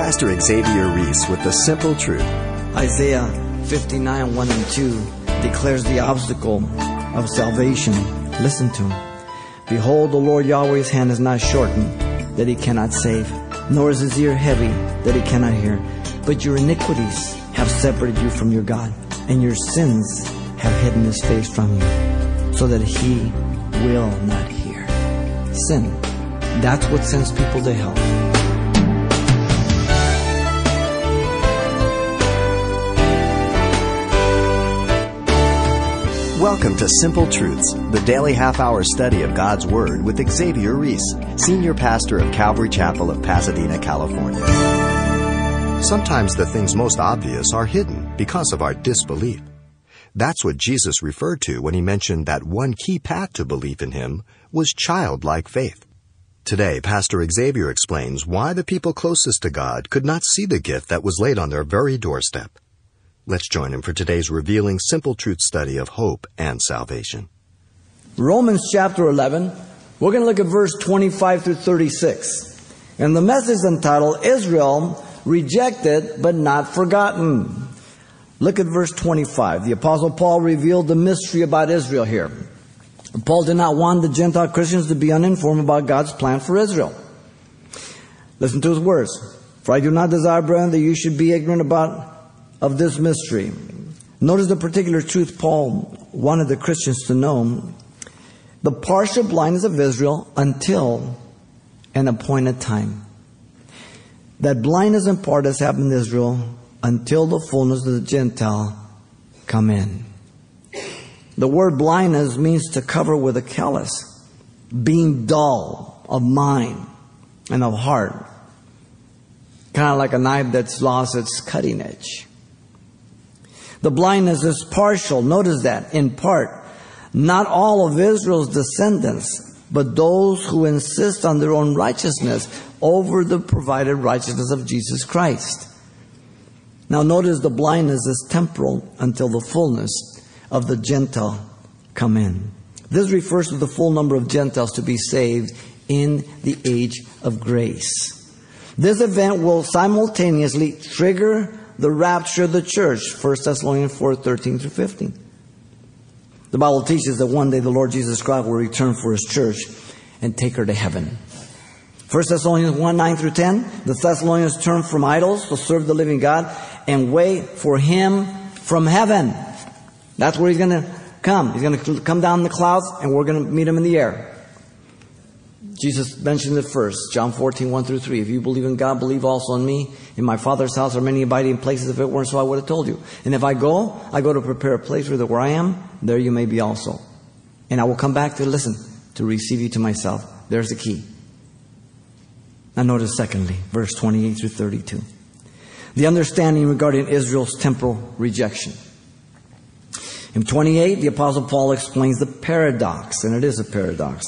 Pastor Xavier Reese with the simple truth. Isaiah 59 1 and 2 declares the obstacle of salvation. Listen to him. Behold, the Lord Yahweh's hand is not shortened, that he cannot save, nor is his ear heavy, that he cannot hear. But your iniquities have separated you from your God, and your sins have hidden his face from you, so that he will not hear. Sin. That's what sends people to hell. Welcome to Simple Truths, the daily half hour study of God's Word with Xavier Reese, Senior Pastor of Calvary Chapel of Pasadena, California. Sometimes the things most obvious are hidden because of our disbelief. That's what Jesus referred to when he mentioned that one key path to belief in him was childlike faith. Today, Pastor Xavier explains why the people closest to God could not see the gift that was laid on their very doorstep. Let's join him for today's revealing simple truth study of hope and salvation. Romans chapter 11, we're going to look at verse 25 through 36. And the message entitled Israel Rejected but Not Forgotten. Look at verse 25. The Apostle Paul revealed the mystery about Israel here. Paul did not want the Gentile Christians to be uninformed about God's plan for Israel. Listen to his words. For I do not desire, brethren, that you should be ignorant about of this mystery. Notice the particular truth Paul wanted the Christians to know. The partial blindness of Israel until an appointed time. That blindness in part has happened in Israel until the fullness of the Gentile come in. The word blindness means to cover with a callus, being dull of mind and of heart. Kind of like a knife that's lost its cutting edge. The blindness is partial. Notice that, in part. Not all of Israel's descendants, but those who insist on their own righteousness over the provided righteousness of Jesus Christ. Now notice the blindness is temporal until the fullness of the Gentile come in. This refers to the full number of Gentiles to be saved in the age of grace. This event will simultaneously trigger the rapture of the church, 1 Thessalonians 4 13 through 15. The Bible teaches that one day the Lord Jesus Christ will return for his church and take her to heaven. 1 Thessalonians 1 9 through 10, the Thessalonians turn from idols to serve the living God and wait for him from heaven. That's where he's going to come. He's going to come down in the clouds and we're going to meet him in the air. Jesus mentioned it first, John 14, 1 through 3. If you believe in God, believe also in me. In my Father's house are many abiding places. If it weren't so, I would have told you. And if I go, I go to prepare a place for the, where I am, there you may be also. And I will come back to listen, to receive you to myself. There's the key. Now notice secondly, verse 28 through 32. The understanding regarding Israel's temporal rejection. In 28, the Apostle Paul explains the paradox, and it is a paradox.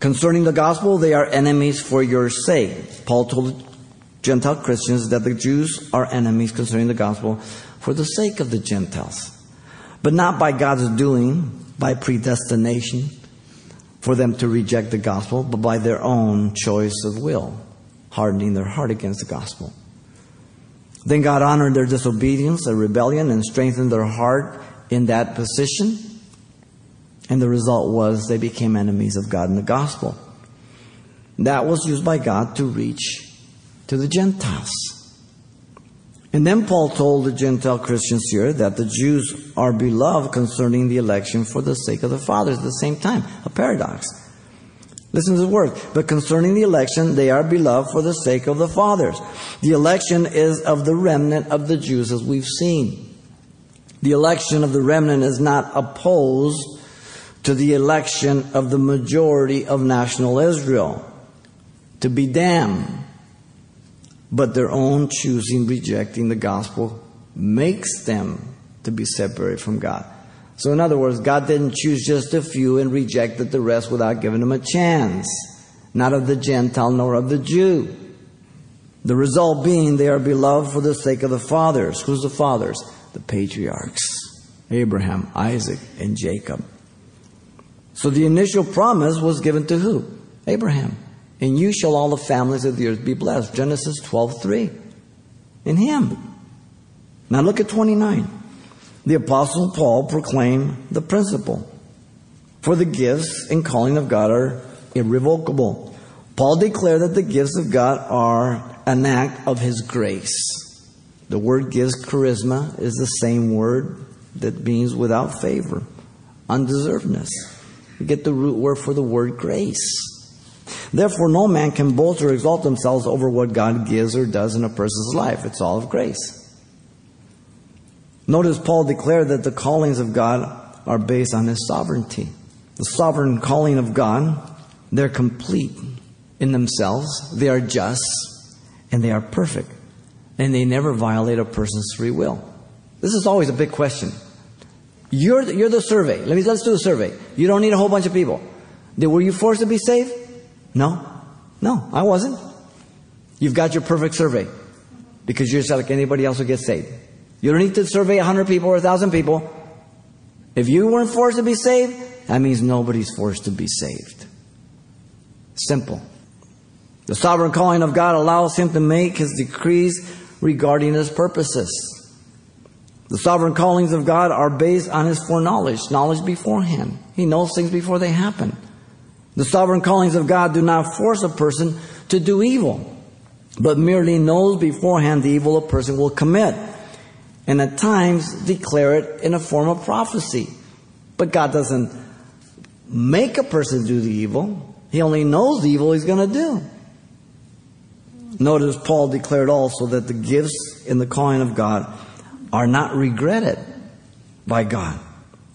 Concerning the gospel, they are enemies for your sake. Paul told Gentile Christians that the Jews are enemies concerning the gospel for the sake of the Gentiles, but not by God's doing, by predestination for them to reject the gospel, but by their own choice of will, hardening their heart against the gospel. Then God honored their disobedience, their rebellion, and strengthened their heart in that position and the result was they became enemies of God and the gospel. That was used by God to reach to the Gentiles. And then Paul told the Gentile Christians here that the Jews are beloved concerning the election for the sake of the fathers at the same time. A paradox. Listen to the word. But concerning the election, they are beloved for the sake of the fathers. The election is of the remnant of the Jews, as we've seen. The election of the remnant is not opposed to the election of the majority of national Israel to be damned. But their own choosing, rejecting the gospel, makes them to be separated from God. So, in other words, God didn't choose just a few and rejected the rest without giving them a chance, not of the Gentile nor of the Jew. The result being they are beloved for the sake of the fathers. Who's the fathers? The patriarchs Abraham, Isaac, and Jacob. So the initial promise was given to who? Abraham. And you shall all the families of the earth be blessed. Genesis 12 3. In him. Now look at 29. The Apostle Paul proclaimed the principle. For the gifts and calling of God are irrevocable. Paul declared that the gifts of God are an act of his grace. The word gives charisma is the same word that means without favor, undeservedness. You get the root word for the word grace. Therefore, no man can boast or exalt themselves over what God gives or does in a person's life. It's all of grace. Notice Paul declared that the callings of God are based on his sovereignty. The sovereign calling of God, they're complete in themselves, they are just, and they are perfect. And they never violate a person's free will. This is always a big question. You're the, you're the survey. Let me let's do a survey. You don't need a whole bunch of people. Were you forced to be saved? No. No, I wasn't. You've got your perfect survey because you're just like anybody else who gets saved. You don't need to survey 100 people or 1,000 people. If you weren't forced to be saved, that means nobody's forced to be saved. Simple. The sovereign calling of God allows him to make his decrees regarding his purposes. The sovereign callings of God are based on his foreknowledge, knowledge beforehand. He knows things before they happen. The sovereign callings of God do not force a person to do evil, but merely knows beforehand the evil a person will commit, and at times declare it in a form of prophecy. But God doesn't make a person do the evil. He only knows the evil he's going to do. Notice Paul declared also that the gifts in the calling of God are not regretted by God.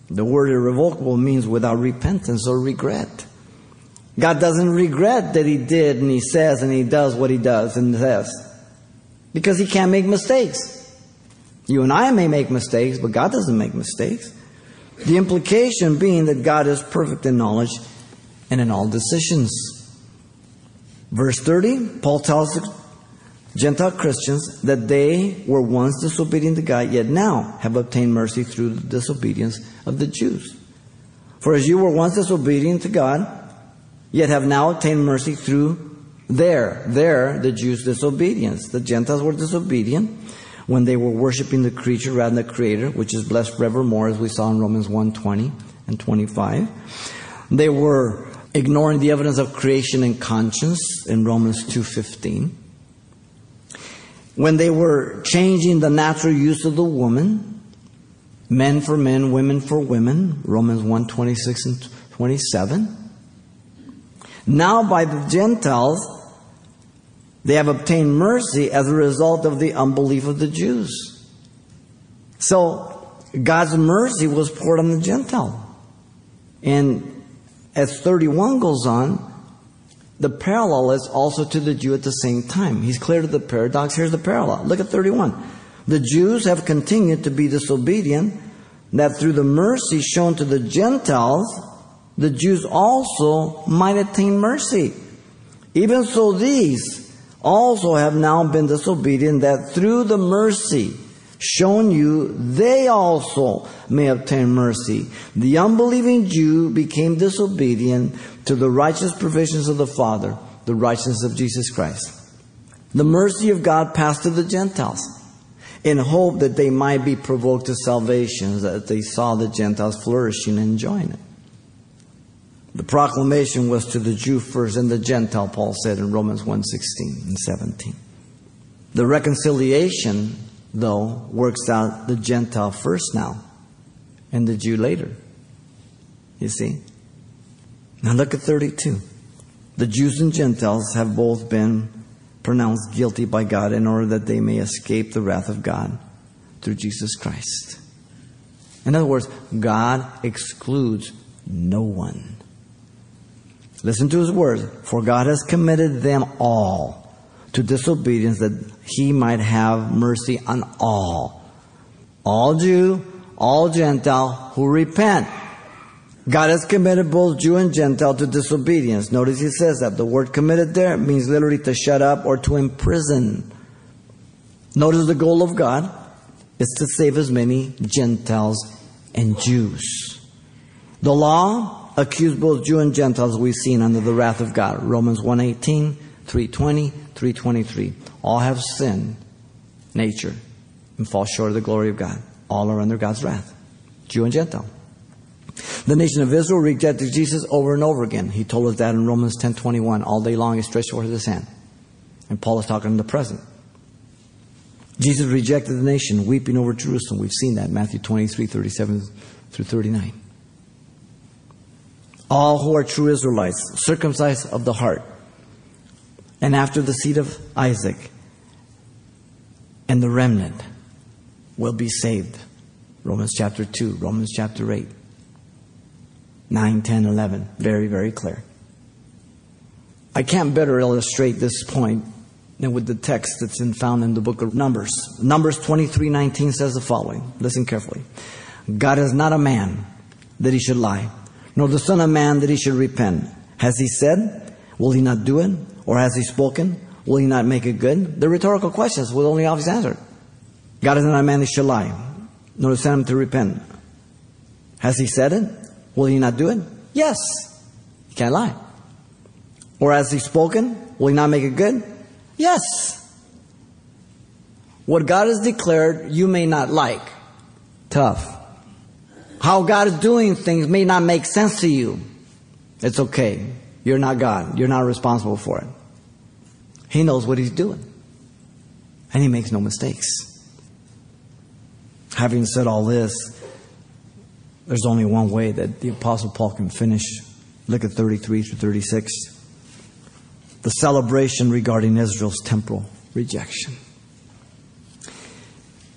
The word irrevocable means without repentance or regret. God doesn't regret that He did and He says and He does what He does and says. Because He can't make mistakes. You and I may make mistakes, but God doesn't make mistakes. The implication being that God is perfect in knowledge and in all decisions. Verse 30, Paul tells Gentile Christians that they were once disobedient to God, yet now have obtained mercy through the disobedience of the Jews. For as you were once disobedient to God, yet have now obtained mercy through their, their, the Jews' disobedience. The Gentiles were disobedient when they were worshiping the creature rather than the creator, which is blessed forevermore, as we saw in Romans 1 20 and 25. They were ignoring the evidence of creation and conscience in Romans 2.15 when they were changing the natural use of the woman, men for men, women for women, Romans 1 26 and 27. Now, by the Gentiles, they have obtained mercy as a result of the unbelief of the Jews. So, God's mercy was poured on the Gentile. And as 31 goes on, the parallel is also to the Jew at the same time. He's clear to the paradox. Here's the parallel. Look at 31. The Jews have continued to be disobedient, that through the mercy shown to the Gentiles, the Jews also might attain mercy. Even so, these also have now been disobedient, that through the mercy shown you, they also may obtain mercy. The unbelieving Jew became disobedient to the righteous provisions of the Father, the righteousness of Jesus Christ. The mercy of God passed to the Gentiles in hope that they might be provoked to salvation, that they saw the Gentiles flourishing and enjoying it. The proclamation was to the Jew first and the Gentile, Paul said in Romans 1:16 and 17. The reconciliation, though, works out the Gentile first now and the Jew later. You see? Now look at 32. The Jews and Gentiles have both been pronounced guilty by God in order that they may escape the wrath of God through Jesus Christ. In other words, God excludes no one. Listen to his words. For God has committed them all to disobedience that he might have mercy on all. All Jew, all Gentile who repent. God has committed both Jew and Gentile to disobedience. Notice he says that. The word committed there means literally to shut up or to imprison. Notice the goal of God is to save as many Gentiles and Jews. The law accused both Jew and Gentiles we've seen under the wrath of God. Romans 118, 320, 323. All have sinned, nature, and fall short of the glory of God. All are under God's wrath. Jew and Gentile. The nation of Israel rejected Jesus over and over again. He told us that in Romans 10:21. All day long he stretched forth his hand. And Paul is talking in the present. Jesus rejected the nation, weeping over Jerusalem. We've seen that Matthew 23, 37 through 39. All who are true Israelites, circumcised of the heart, and after the seed of Isaac, and the remnant will be saved. Romans chapter 2, Romans chapter 8, 9, 10, 11. Very, very clear. I can't better illustrate this point than with the text that's in, found in the book of Numbers. Numbers 23, 19 says the following. Listen carefully. God is not a man that he should lie, nor the son of man that he should repent. Has he said? Will he not do it? Or has he spoken? Will he not make it good? They're rhetorical questions with only obvious answer. God is not a man that should lie, nor the son to repent. Has he said it? Will he not do it? Yes. He can't lie. Or has he spoken? Will he not make it good? Yes. What God has declared, you may not like. Tough. How God is doing things may not make sense to you. It's okay. You're not God. You're not responsible for it. He knows what He's doing. And He makes no mistakes. Having said all this, there's only one way that the Apostle Paul can finish. Look at 33 through 36. The celebration regarding Israel's temporal rejection.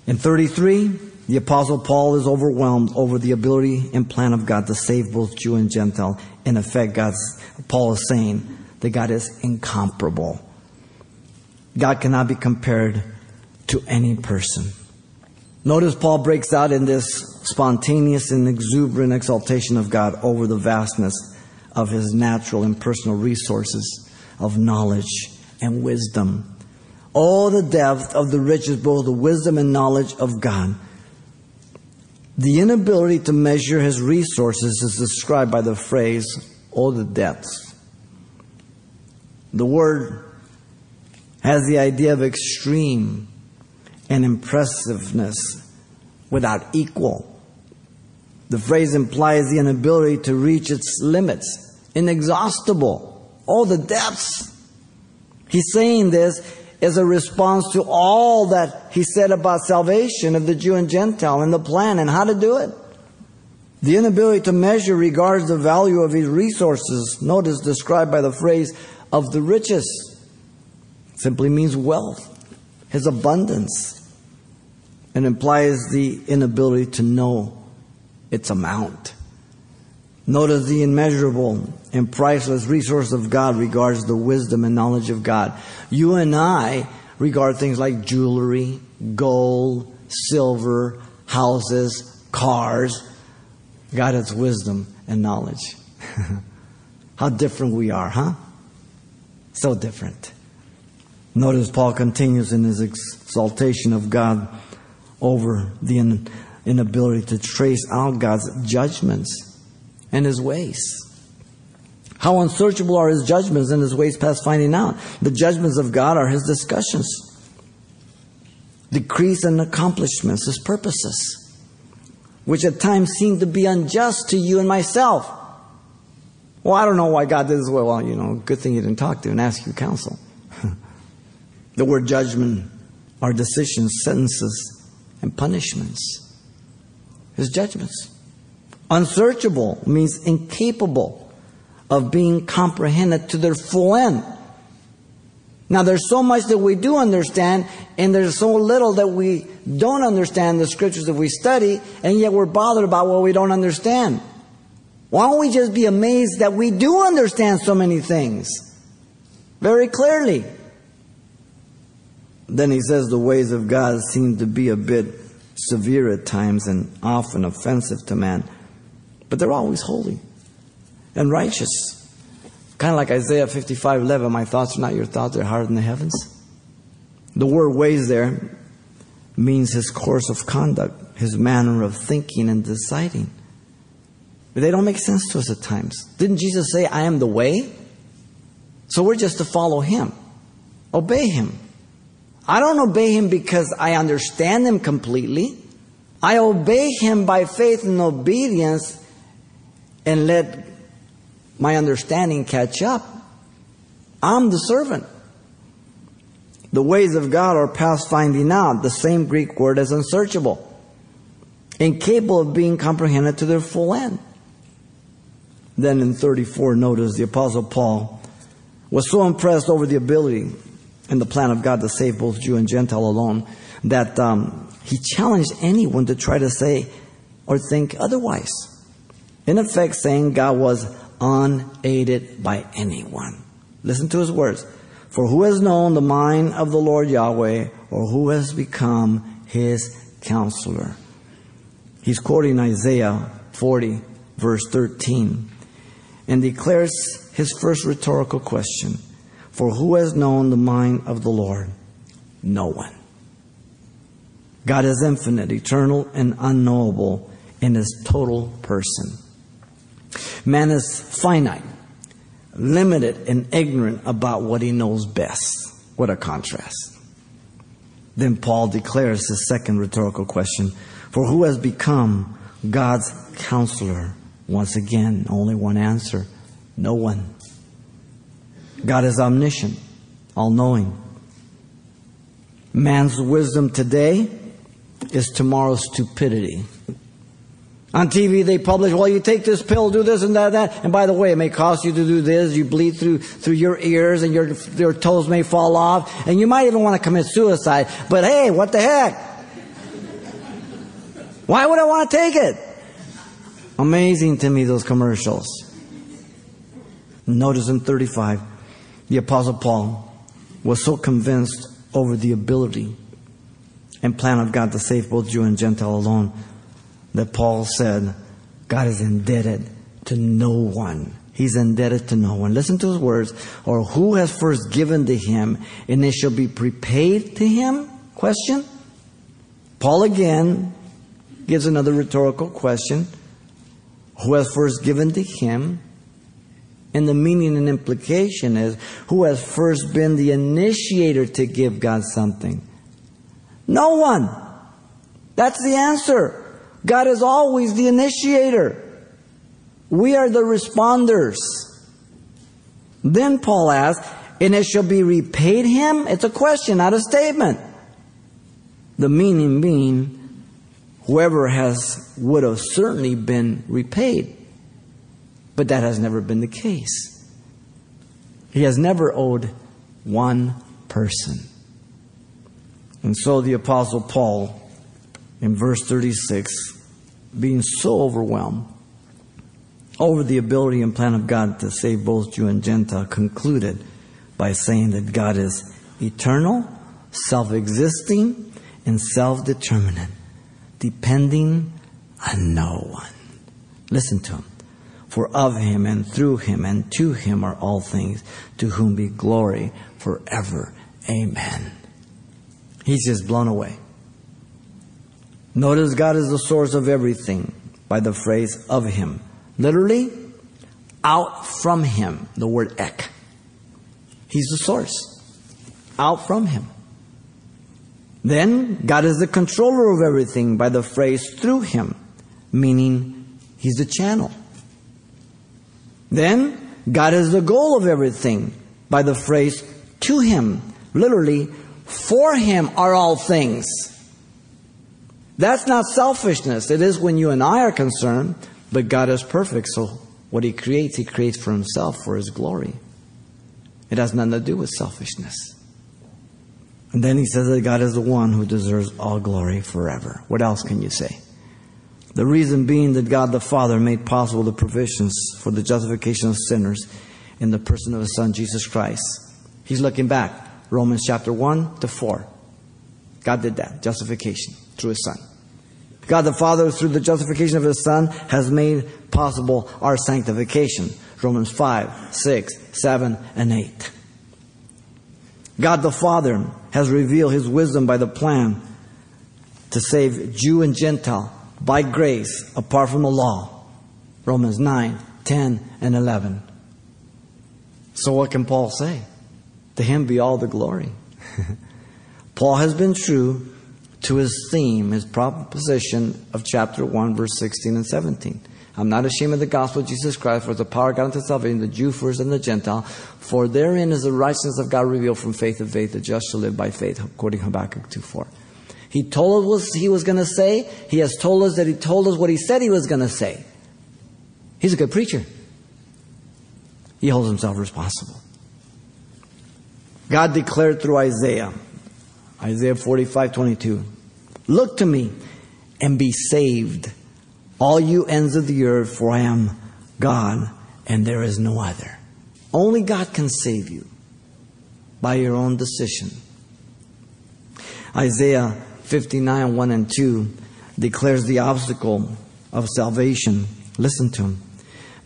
In 33, the Apostle Paul is overwhelmed over the ability and plan of God to save both Jew and Gentile. In effect, God's, Paul is saying that God is incomparable. God cannot be compared to any person. Notice Paul breaks out in this spontaneous and exuberant exaltation of God over the vastness of his natural and personal resources of knowledge and wisdom. All the depth of the riches, both the wisdom and knowledge of God. The inability to measure his resources is described by the phrase, all the depths. The word has the idea of extreme and impressiveness without equal. The phrase implies the inability to reach its limits, inexhaustible, all the depths. He's saying this as a response to all that he said about salvation of the Jew and Gentile and the plan and how to do it. The inability to measure regards the value of his resources, notice described by the phrase of the riches. Simply means wealth, his abundance and implies the inability to know its amount. Notice the immeasurable and priceless resource of God regards the wisdom and knowledge of God. You and I regard things like jewelry, gold, silver, houses, cars. God has wisdom and knowledge. How different we are, huh? So different. Notice Paul continues in his exaltation of God over the inability to trace out God's judgments and his ways. How unsearchable are his judgments and his ways past finding out? The judgments of God are his discussions, decrees and accomplishments, his purposes, which at times seem to be unjust to you and myself. Well, I don't know why God did this. Well, you know, good thing you didn't talk to and ask you counsel. The word judgment are decisions, sentences, and punishments. His judgments. Unsearchable means incapable of being comprehended to their full end. Now, there's so much that we do understand, and there's so little that we don't understand the scriptures that we study, and yet we're bothered about what we don't understand. Why don't we just be amazed that we do understand so many things very clearly? Then he says the ways of God seem to be a bit severe at times and often offensive to man, but they're always holy and righteous. Kind of like Isaiah 55 11, my thoughts are not your thoughts, they're higher than the heavens. The word ways there means his course of conduct, his manner of thinking and deciding. But they don't make sense to us at times. Didn't Jesus say, I am the way? So we're just to follow him, obey him. I don't obey him because I understand him completely. I obey him by faith and obedience and let my understanding catch up. I'm the servant. The ways of God are past finding out, the same Greek word as unsearchable, incapable of being comprehended to their full end. Then in 34, notice the Apostle Paul was so impressed over the ability and the plan of God to save both Jew and Gentile alone that um, he challenged anyone to try to say or think otherwise. In effect, saying God was unaided by anyone. Listen to his words. For who has known the mind of the Lord Yahweh, or who has become his counselor? He's quoting Isaiah 40, verse 13, and declares his first rhetorical question For who has known the mind of the Lord? No one. God is infinite, eternal, and unknowable in his total person. Man is finite limited and ignorant about what he knows best. What a contrast. Then Paul declares his second rhetorical question For who has become God's counselor? Once again, only one answer no one. God is omniscient, all knowing. Man's wisdom today is tomorrow's stupidity. On TV, they publish, well, you take this pill, do this and that, that. And by the way, it may cost you to do this. You bleed through, through your ears and your, your toes may fall off. And you might even want to commit suicide. But hey, what the heck? Why would I want to take it? Amazing to me, those commercials. Notice in 35, the Apostle Paul was so convinced over the ability and plan of God to save both Jew and Gentile alone that Paul said, God is indebted to no one. He's indebted to no one. Listen to his words. Or who has first given to him and it shall be prepaid to him? Question. Paul again gives another rhetorical question. Who has first given to him? And the meaning and implication is who has first been the initiator to give God something? No one. That's the answer. God is always the initiator. We are the responders. Then Paul asks, and it shall be repaid him? It's a question, not a statement. The meaning being, whoever has would have certainly been repaid. But that has never been the case. He has never owed one person. And so the Apostle Paul in verse 36, being so overwhelmed over the ability and plan of God to save both Jew and Gentile, concluded by saying that God is eternal, self existing, and self determinate, depending on no one. Listen to him. For of him and through him and to him are all things, to whom be glory forever. Amen. He's just blown away. Notice God is the source of everything by the phrase of Him. Literally, out from Him, the word ek. He's the source. Out from Him. Then, God is the controller of everything by the phrase through Him, meaning He's the channel. Then, God is the goal of everything by the phrase to Him. Literally, for Him are all things. That's not selfishness. It is when you and I are concerned, but God is perfect, so what He creates, He creates for Himself, for His glory. It has nothing to do with selfishness. And then He says that God is the one who deserves all glory forever. What else can you say? The reason being that God the Father made possible the provisions for the justification of sinners in the person of His Son, Jesus Christ. He's looking back. Romans chapter 1 to 4. God did that. Justification through His Son. God the Father, through the justification of His Son, has made possible our sanctification. Romans 5, 6, 7, and 8. God the Father has revealed His wisdom by the plan to save Jew and Gentile by grace apart from the law. Romans 9, 10, and 11. So what can Paul say? To him be all the glory. Paul has been true to his theme, his proposition of chapter 1, verse 16 and 17. I'm not ashamed of the gospel of Jesus Christ, for the power of God unto salvation, the Jew first and the Gentile. For therein is the righteousness of God revealed from faith to faith, the just shall live by faith, according to Habakkuk 2 4. He told us what he was going to say. He has told us that he told us what he said he was going to say. He's a good preacher. He holds himself responsible. God declared through Isaiah, Isaiah 45 22, Look to me and be saved all you ends of the earth, for I am God and there is no other. Only God can save you by your own decision. Isaiah 59 1 and 2 declares the obstacle of salvation. Listen to him.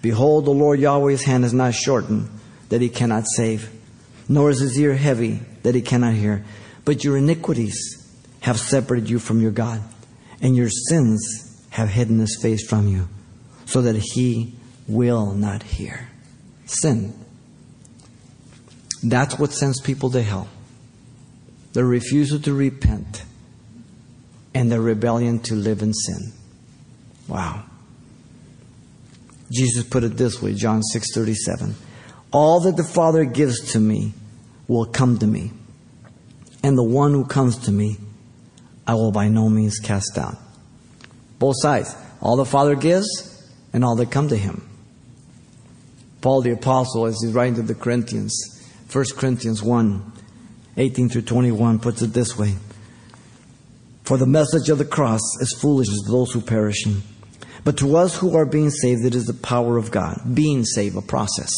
Behold, the Lord Yahweh's hand is not shortened that he cannot save, nor is his ear heavy that he cannot hear. But your iniquities have separated you from your God, and your sins have hidden his face from you, so that he will not hear. Sin. That's what sends people to hell. The refusal to repent and the rebellion to live in sin. Wow. Jesus put it this way, John 6:37. All that the Father gives to me will come to me. And the one who comes to me, I will by no means cast out. Both sides. All the Father gives and all that come to Him. Paul the Apostle, as he's writing to the Corinthians, 1 Corinthians 1 18 through 21, puts it this way For the message of the cross is foolishness to those who perish. But to us who are being saved, it is the power of God. Being saved, a process.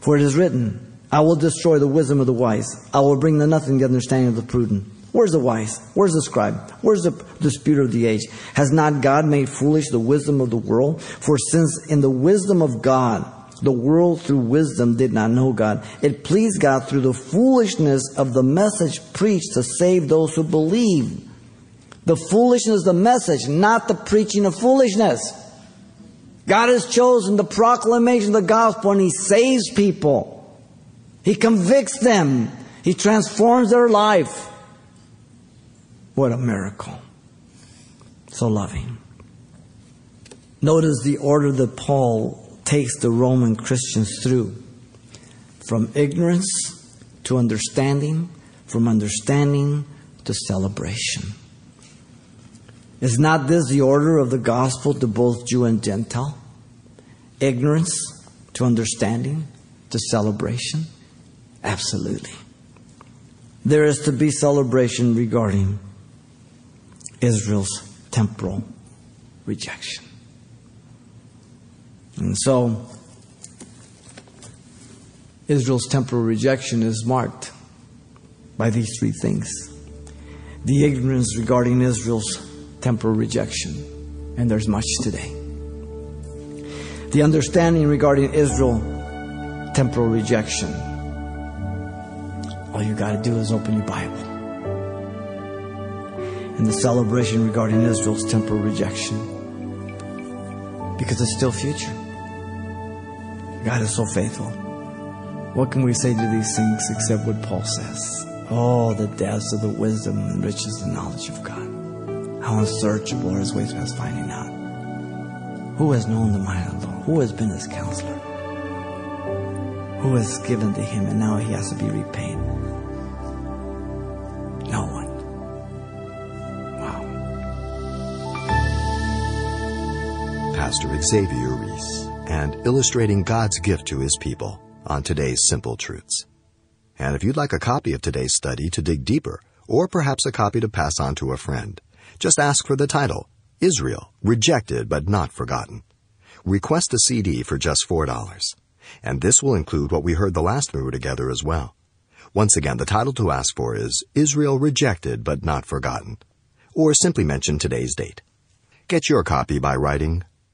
For it is written, I will destroy the wisdom of the wise. I will bring to nothing the understanding of the prudent. Where's the wise? Where's the scribe? Where's the dispute of the age? Has not God made foolish the wisdom of the world? For since in the wisdom of God, the world through wisdom did not know God, it pleased God through the foolishness of the message preached to save those who believe. The foolishness of the message, not the preaching of foolishness. God has chosen the proclamation of the gospel and He saves people. He convicts them. He transforms their life. What a miracle. So loving. Notice the order that Paul takes the Roman Christians through from ignorance to understanding, from understanding to celebration. Is not this the order of the gospel to both Jew and Gentile? Ignorance to understanding to celebration? Absolutely. There is to be celebration regarding Israel's temporal rejection. And so, Israel's temporal rejection is marked by these three things the ignorance regarding Israel's temporal rejection, and there's much today. The understanding regarding Israel temporal rejection. All you got to do is open your Bible and the celebration regarding Israel's temporal rejection. Because it's still future. God is so faithful. What can we say to these things except what Paul says? Oh, the depths of the wisdom and riches and knowledge of God. How unsearchable are his ways past finding out. Who has known the mind of the Lord? Who has been his counselor? Who has given to him and now he has to be repaid? No one. Wow. Pastor Xavier and illustrating God's gift to his people on today's Simple Truths. And if you'd like a copy of today's study to dig deeper, or perhaps a copy to pass on to a friend, just ask for the title, Israel, Rejected but Not Forgotten. Request a CD for just $4. And this will include what we heard the last we were together as well. Once again, the title to ask for is Israel Rejected but Not Forgotten. Or simply mention today's date. Get your copy by writing